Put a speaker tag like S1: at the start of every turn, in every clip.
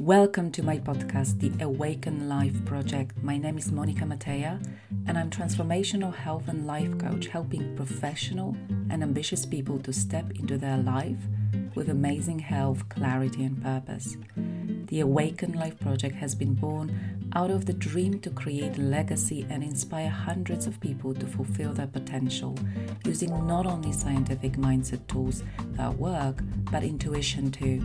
S1: Welcome to my podcast, The Awaken Life Project. My name is Monika Mateja, and I'm transformational health and life coach, helping professional and ambitious people to step into their life with amazing health, clarity, and purpose. The Awaken Life Project has been born out of the dream to create a legacy and inspire hundreds of people to fulfill their potential using not only scientific mindset tools that work, but intuition too.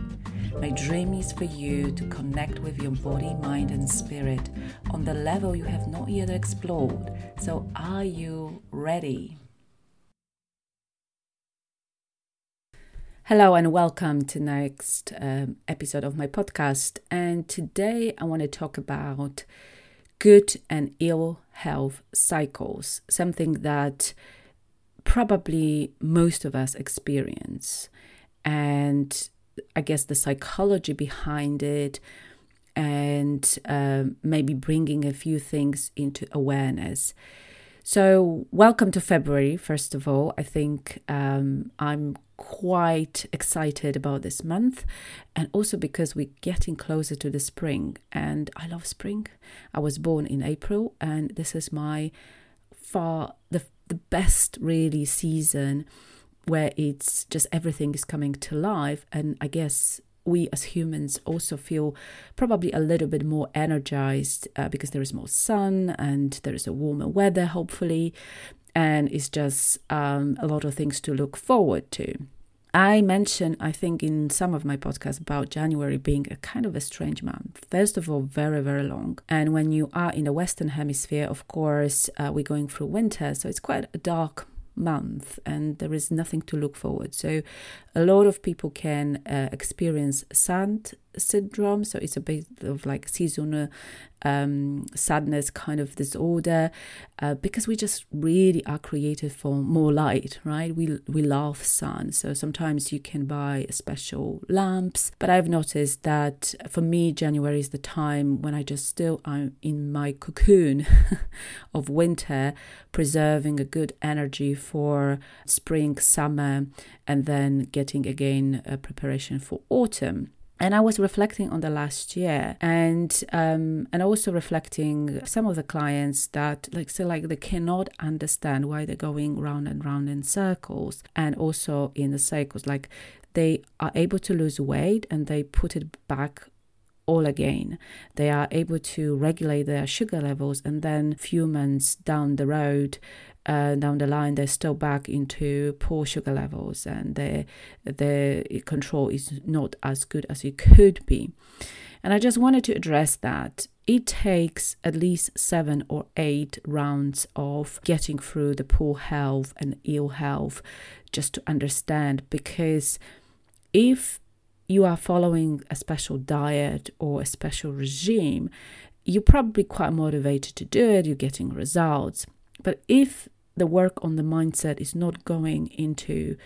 S1: My dream is for you to connect with your body, mind, and spirit on the level you have not yet explored. So, are you ready? Hello and welcome to next um, episode of my podcast. And today I want to talk about good and ill health cycles, something that probably most of us experience, and I guess the psychology behind it, and uh, maybe bringing a few things into awareness. So, welcome to February, first of all. I think um, I'm quite excited about this month, and also because we're getting closer to the spring, and I love spring. I was born in April, and this is my far the, the best really season where it's just everything is coming to life, and I guess we as humans also feel probably a little bit more energized uh, because there is more sun and there is a warmer weather, hopefully, and it's just um, a lot of things to look forward to. I mentioned, I think, in some of my podcasts about January being a kind of a strange month. First of all, very, very long. And when you are in the Western Hemisphere, of course, uh, we're going through winter, so it's quite a dark month and there is nothing to look forward. So, a lot of people can uh, experience SAD syndrome. So, it's a bit of like seasonal um, sadness kind of disorder uh, because we just really are created for more light, right? We, we love sun. So, sometimes you can buy special lamps. But I've noticed that for me, January is the time when I just still I'm in my cocoon of winter, preserving a good energy for spring, summer, and then getting again a preparation for autumn and I was reflecting on the last year and um, and also reflecting some of the clients that like say like they cannot understand why they're going round and round in circles and also in the cycles like they are able to lose weight and they put it back all again. They are able to regulate their sugar levels, and then few months down the road, uh, down the line, they're still back into poor sugar levels, and their their control is not as good as it could be. And I just wanted to address that. It takes at least seven or eight rounds of getting through the poor health and ill health just to understand because if you are following a special diet or a special regime, you're probably quite motivated to do it, you're getting results. But if the work on the mindset is not going into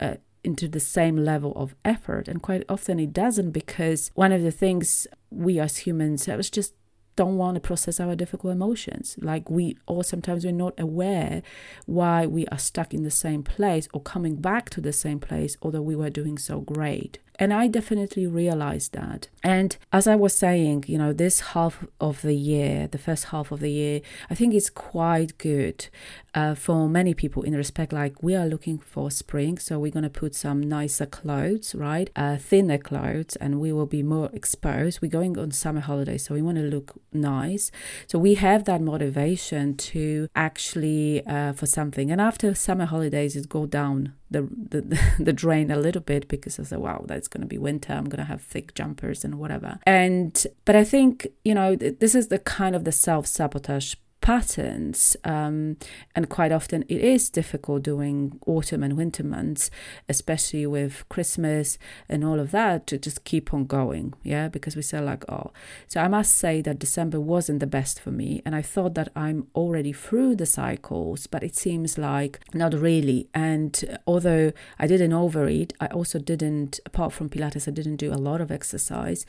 S1: uh, into the same level of effort, and quite often it doesn't, because one of the things we as humans just don't want to process our difficult emotions. Like we, or sometimes we're not aware why we are stuck in the same place or coming back to the same place, although we were doing so great. And I definitely realized that. And as I was saying, you know, this half of the year, the first half of the year, I think it's quite good uh, for many people in respect like we are looking for spring. So we're going to put some nicer clothes, right? Uh, thinner clothes, and we will be more exposed. We're going on summer holidays, so we want to look nice. So we have that motivation to actually uh, for something. And after summer holidays, it go down the, the the drain a little bit because I said, wow, that's going to be winter. I'm going to have thick jumpers and whatever. And but I think you know this is the kind of the self sabotage patterns. Um, and quite often it is difficult during autumn and winter months, especially with Christmas and all of that, to just keep on going. Yeah, because we say, like, oh. So I must say that December wasn't the best for me. And I thought that I'm already through the cycles, but it seems like not really. And although I didn't overeat, I also didn't, apart from Pilates, I didn't do a lot of exercise.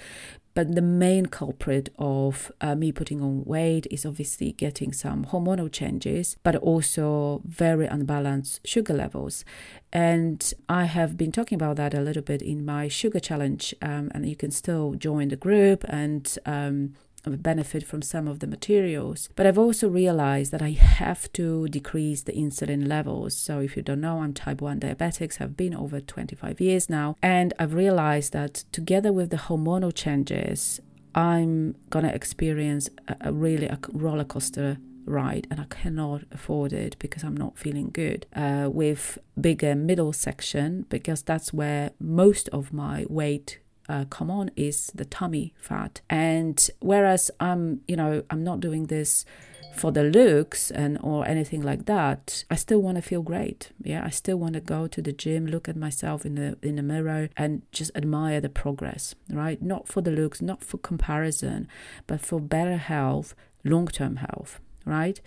S1: But the main culprit of uh, me putting on weight is obviously getting some hormonal changes, but also very unbalanced sugar levels. And I have been talking about that a little bit in my sugar challenge, um, and you can still join the group and um, benefit from some of the materials. But I've also realized that I have to decrease the insulin levels. So if you don't know, I'm type 1 diabetics, have been over 25 years now. And I've realized that together with the hormonal changes, I'm to experience a, a really a roller coaster ride and I cannot afford it because I'm not feeling good uh, with bigger middle section because that's where most of my weight uh, come on is the tummy fat. And whereas I'm, you know, I'm not doing this for the looks and or anything like that i still want to feel great. Yeah i still want to go to the gym look at myself in the in the mirror and just admire the progress right? Not for the looks not for comparison but for better health long-term health right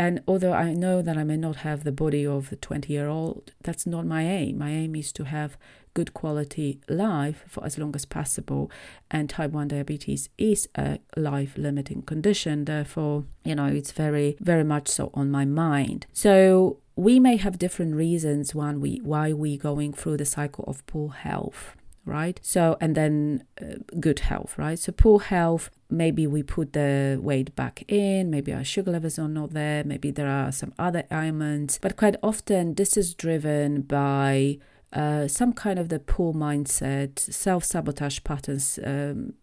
S1: and although I know that I may not have the body of a 20 year old, that's not my aim. My aim is to have good quality life for as long as possible. And type 1 diabetes is a life limiting condition. Therefore, you know, it's very, very much so on my mind. So we may have different reasons why we why we going through the cycle of poor health right? So, and then uh, good health, right? So, poor health, maybe we put the weight back in, maybe our sugar levels are not there, maybe there are some other ailments, but quite often this is driven by uh, some kind of the poor mindset, self sabotage patterns. Um,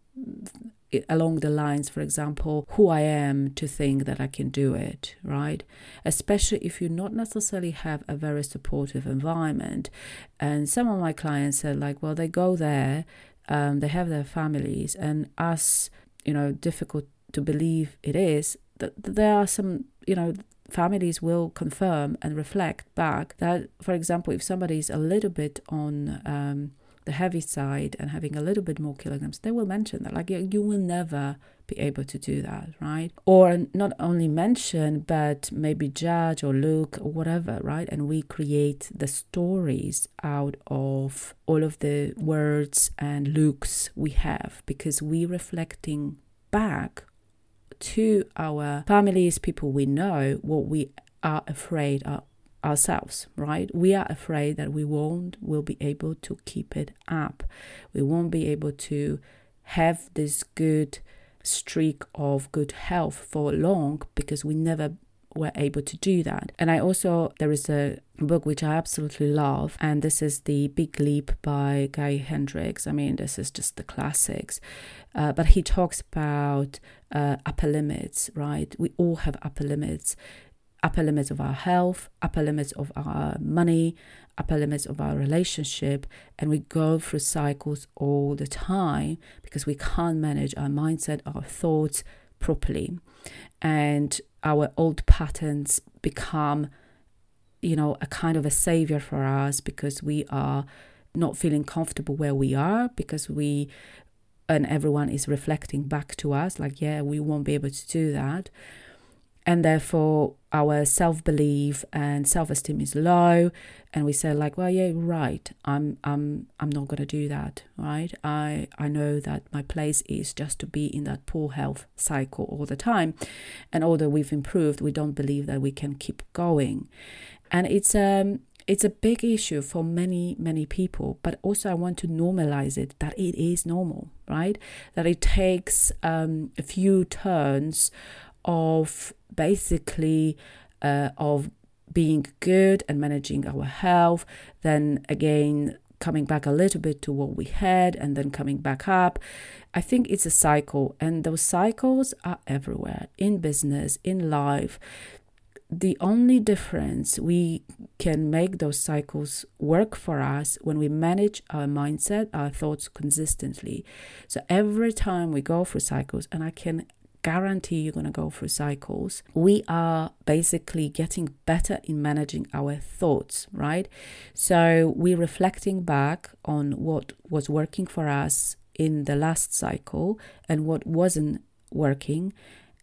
S1: along the lines, for example, who I am to think that I can do it, right? Especially if you not necessarily have a very supportive environment. And some of my clients said, like, well, they go there, um, they have their families, and as you know, difficult to believe it is, that there are some, you know, families will confirm and reflect back that, for example, if somebody is a little bit on um, the heavy side and having a little bit more kilograms, they will mention that. Like, you will never be able to do that, right? Or not only mention, but maybe judge or look or whatever, right? And we create the stories out of all of the words and looks we have because we're reflecting back to our families, people we know, what we are afraid of ourselves, right? We are afraid that we won't will be able to keep it up. We won't be able to have this good streak of good health for long because we never were able to do that. And I also, there is a book which I absolutely love, and this is The Big Leap by Guy Hendricks. I mean, this is just the classics. Uh, but he talks about uh, upper limits, right? We all have upper limits upper limits of our health, upper limits of our money, upper limits of our relationship, and we go through cycles all the time because we can't manage our mindset, our thoughts properly. And our old patterns become, you know, a kind of a savior for us because we are not feeling comfortable where we are because we and everyone is reflecting back to us like yeah we won't be able to do that and therefore our self-belief and self-esteem is low. And we say like well yeah right. I'm i'm i'm not going to do that right? I i know that my place is just to be in that poor health cycle all the time. And although we've improved we don't believe that we can keep going. And it's um it's a big issue for many many people. But also i want to normalize it that it is normal right? That it takes um, a few turns of basically uh, of being good and managing our health, then again coming back a little bit to what we had and then coming back up. I think it's a cycle, and those cycles are everywhere in business, in life. The only difference we can make those cycles work for us when we manage our mindset, our thoughts consistently. So every time we go through cycles, and I can guarantee you're going to go through cycles. We are basically getting better in managing our thoughts, right? So we're reflecting back on what was working for us in the last cycle and what wasn't working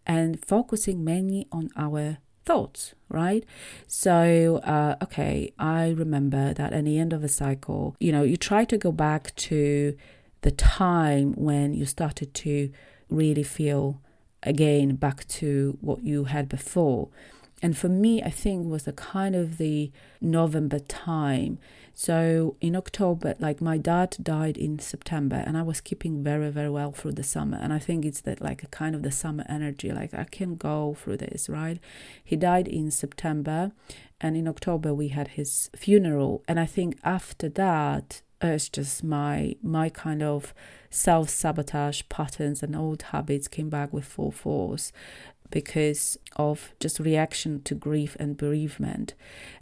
S1: and focusing mainly on our thoughts, right? So, uh, okay, I remember that at the end of a cycle, you know, you try to go back to the time when you started to really feel again back to what you had before. And for me, I think was the kind of the November time. So in October, like my dad died in September, and I was keeping very, very well through the summer. And I think it's that like a kind of the summer energy, like I can go through this, right? He died in September, and in October we had his funeral. And I think after that, uh, it's just my my kind of self sabotage patterns and old habits came back with full force because of just reaction to grief and bereavement.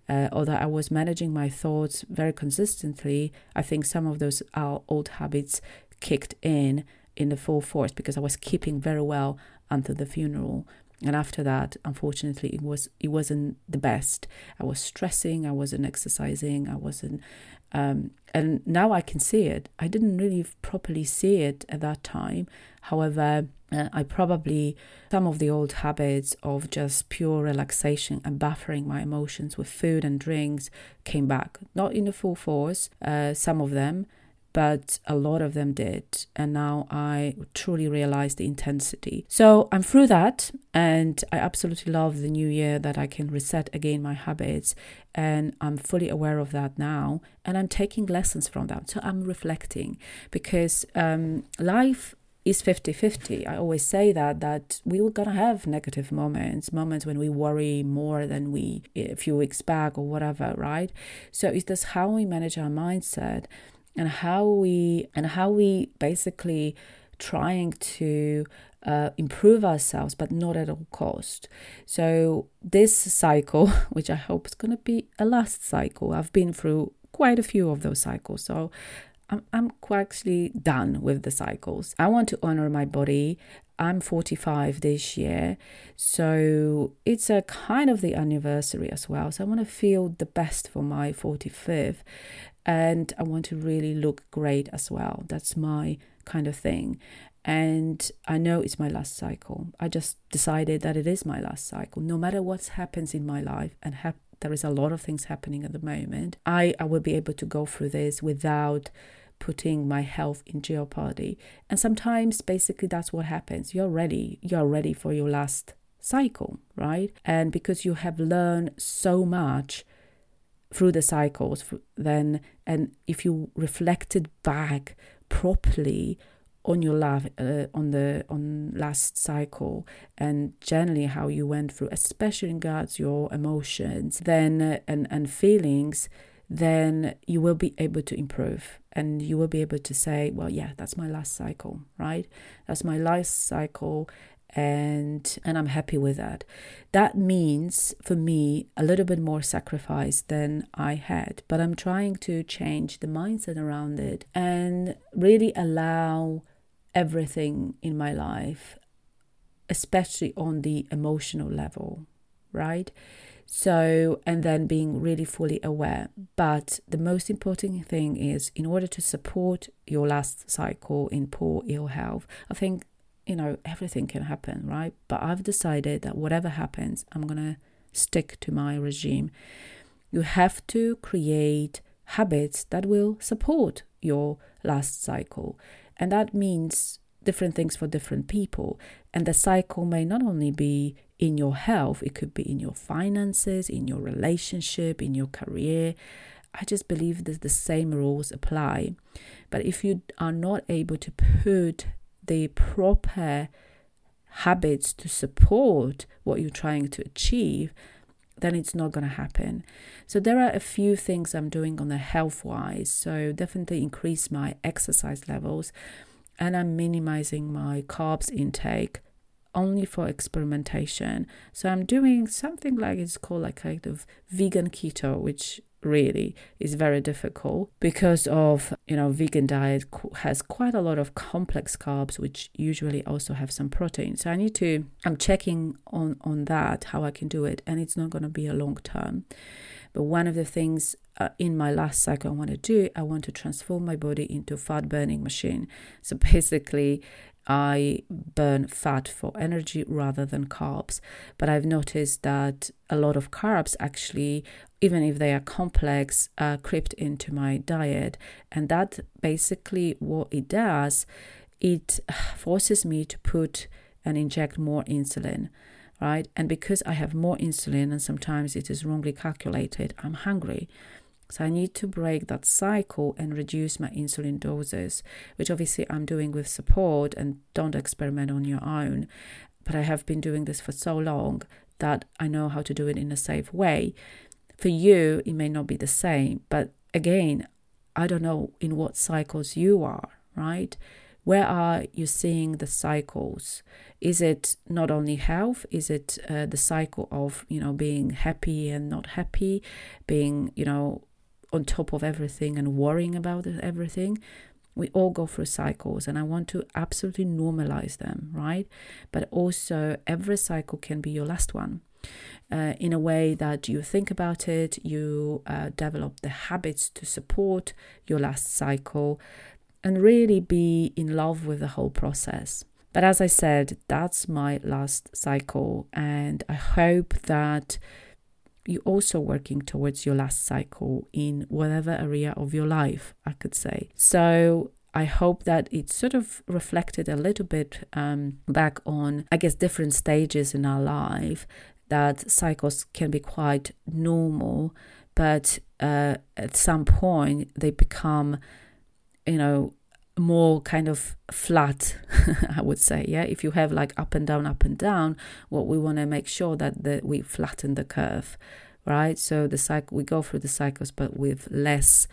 S1: Uh, although I was managing my thoughts very consistently, I think some of those uh, old habits kicked in in the full force because I was keeping very well until the funeral. And after that, unfortunately, it was it wasn't the best. I was stressing. I wasn't exercising. I wasn't um, and now I can see it. I didn't really properly see it at that time. However, uh, I probably, some of the old habits of just pure relaxation and buffering my emotions with food and drinks came back. Not in the full force, uh, some of them, but a lot of them did. And now I truly realize the intensity. So I'm through that, and I absolutely love the new year that I can reset again my habits. And I'm fully aware of that now, and I'm taking lessons from that. So I'm reflecting because um, life is 50-50 i always say that that we are gonna have negative moments moments when we worry more than we a few weeks back or whatever right so it's just how we manage our mindset and how we and how we basically trying to uh, improve ourselves, but not at all cost. So this cycle, which I hope is going to be a last cycle, I've been through quite a few of those cycles. So I'm, I'm quite actually done with the cycles. I want to honor my body. I'm 45 this year, so it's a kind of the anniversary as well. So I want to feel the best for my 45th, and I want to really look great as well. That's my kind of thing. And I know it's my last cycle. I just decided that it is my last cycle. No matter what happens in my life, and ha- there is a lot of things happening at the moment, I, I will be able to go through this without putting my health in jeopardy. And sometimes, basically, that's what happens. You're ready. You're ready for your last cycle, right? And because you have learned so much through the cycles then and if you reflected back properly on your life uh, on the on last cycle and generally how you went through especially in regards your emotions then uh, and and feelings then you will be able to improve and you will be able to say well yeah that's my last cycle right? That's my last cycle and and I'm happy with that. That means for me a little bit more sacrifice than I had, but I'm trying to change the mindset around it and really allow everything in my life, especially on the emotional level, right? So, and then being really fully aware. But the most important thing is in order to support your last cycle in poor ill health, I think you know, everything can happen, right? But I've decided that whatever happens, I'm going to stick to my regime. You have to create habits that will support your last cycle. And that means different things for different people. And the cycle may not only be in your health, it could be in your finances, in your relationship, in your career. I just believe that the same rules apply. But if you are not able to put the proper habits to support what you're trying to achieve, then it's not going to happen. So there are a few things I'm doing on the health wise. So definitely increase my exercise levels and I'm minimizing my carbs intake only for experimentation. So I'm doing something like it's called like kind of vegan keto, which really is very difficult because of you know vegan diet has quite a lot of complex carbs which usually also have some protein. So i need to i'm checking on on that how i can do it and it's not going to be a long term. But one of the things uh, in my last cycle i want to do i want to transform my body into fat burning machine. So basically I burn fat for energy rather than carbs. But I've noticed that a lot of carbs actually, even if they are complex, uh, crept into my diet. And that basically what it does, it forces me to put and inject more insulin, right? And because I have more insulin and sometimes it is wrongly calculated, I'm hungry. So I need to break that cycle and reduce my insulin doses, which obviously I'm doing with support and don't experiment on your own. But I have been doing this for so long that I know how to do it in a safe way. For you, it may not be the same, but again, I don't know in what cycles you are, right? Where are you seeing the cycles? Is it not only health? Is it uh, the cycle of, you know, being happy and not happy, being, you know, on top of everything and worrying about everything. We all go through cycles, and I want to absolutely normalize them, right? But also, every cycle can be your last one. Uh, in a way that you think about it, you uh, develop the habits to support your last cycle, and really be in love with the whole process. But as I said, that's my last cycle, and I hope that you're also working towards your last cycle in whatever area of your life, I could say. So I hope that it sort of reflected a little bit um, back on, I guess, different stages in our life that cycles can be quite normal, but uh, at some point they become, you know, more kind of flat i would say yeah? If you have like up and down up and down what we want to make sure that the, we flatten the curve right? So the cycle we go through the cycles but with less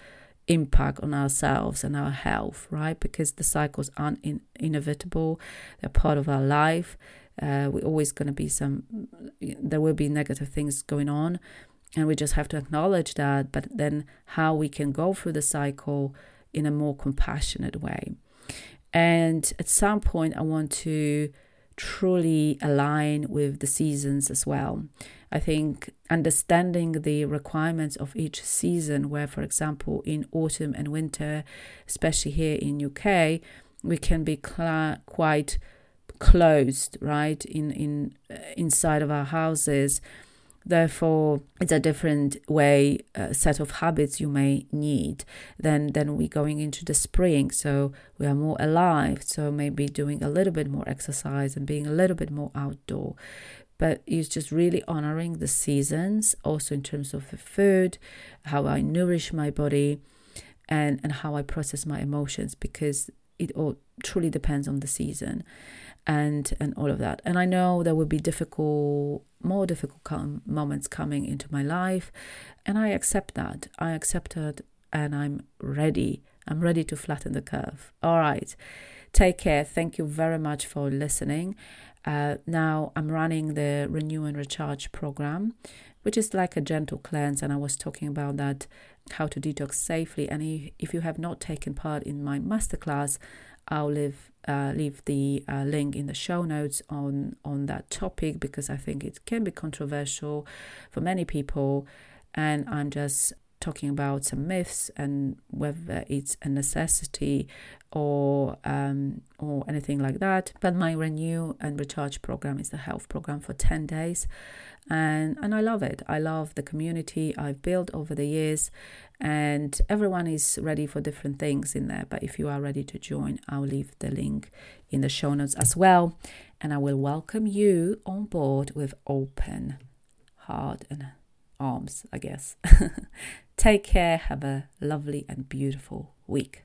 S1: impact on ourselves and our health right? Because the cycles aren't in, inevitable. They're part of our life. Uh, we're always going to be some there will be negative things going on and we just have to acknowledge that but then how we can go through the cycle in a more compassionate way. And at some point, I want to truly align with the seasons as well. I think understanding the requirements of each season, where, for example, in autumn and winter, especially here in UK, we can be cl- quite closed, right, in in uh, inside of our houses Therefore, it's a different way, uh, set of habits you may need Then, then we're going into the spring. So we are more alive. So maybe doing a little bit more exercise and being a little bit more outdoor. But it's just really honoring the seasons, also in terms of the food, how I nourish my body, and and how I process my emotions because it all truly depends on the season and and all of that. And I know there will be difficult, more difficult com- moments coming into my life, and I accept that. I accept it, and I'm ready. I'm ready to flatten the curve. All right. Take care. Thank you very much for listening. Uh, now I'm running the Renew and Recharge program, which is like a gentle cleanse, and I was talking about that how to detox safely. And if you have not taken part in my masterclass, I'll leave uh, leave the uh, link in the show notes on on that topic because I think it can be controversial for many people, and I'm just talking about some myths and whether it's a necessity or um, or anything like that. But my renew and recharge program is the health program for ten days, and and I love it. I love the community I've built over the years, and everyone is ready for different things in there. But if you are ready to join, I'll leave the link in the show notes as well, and I will welcome you on board with open heart and arms. I guess. Take care. Have a lovely and beautiful week.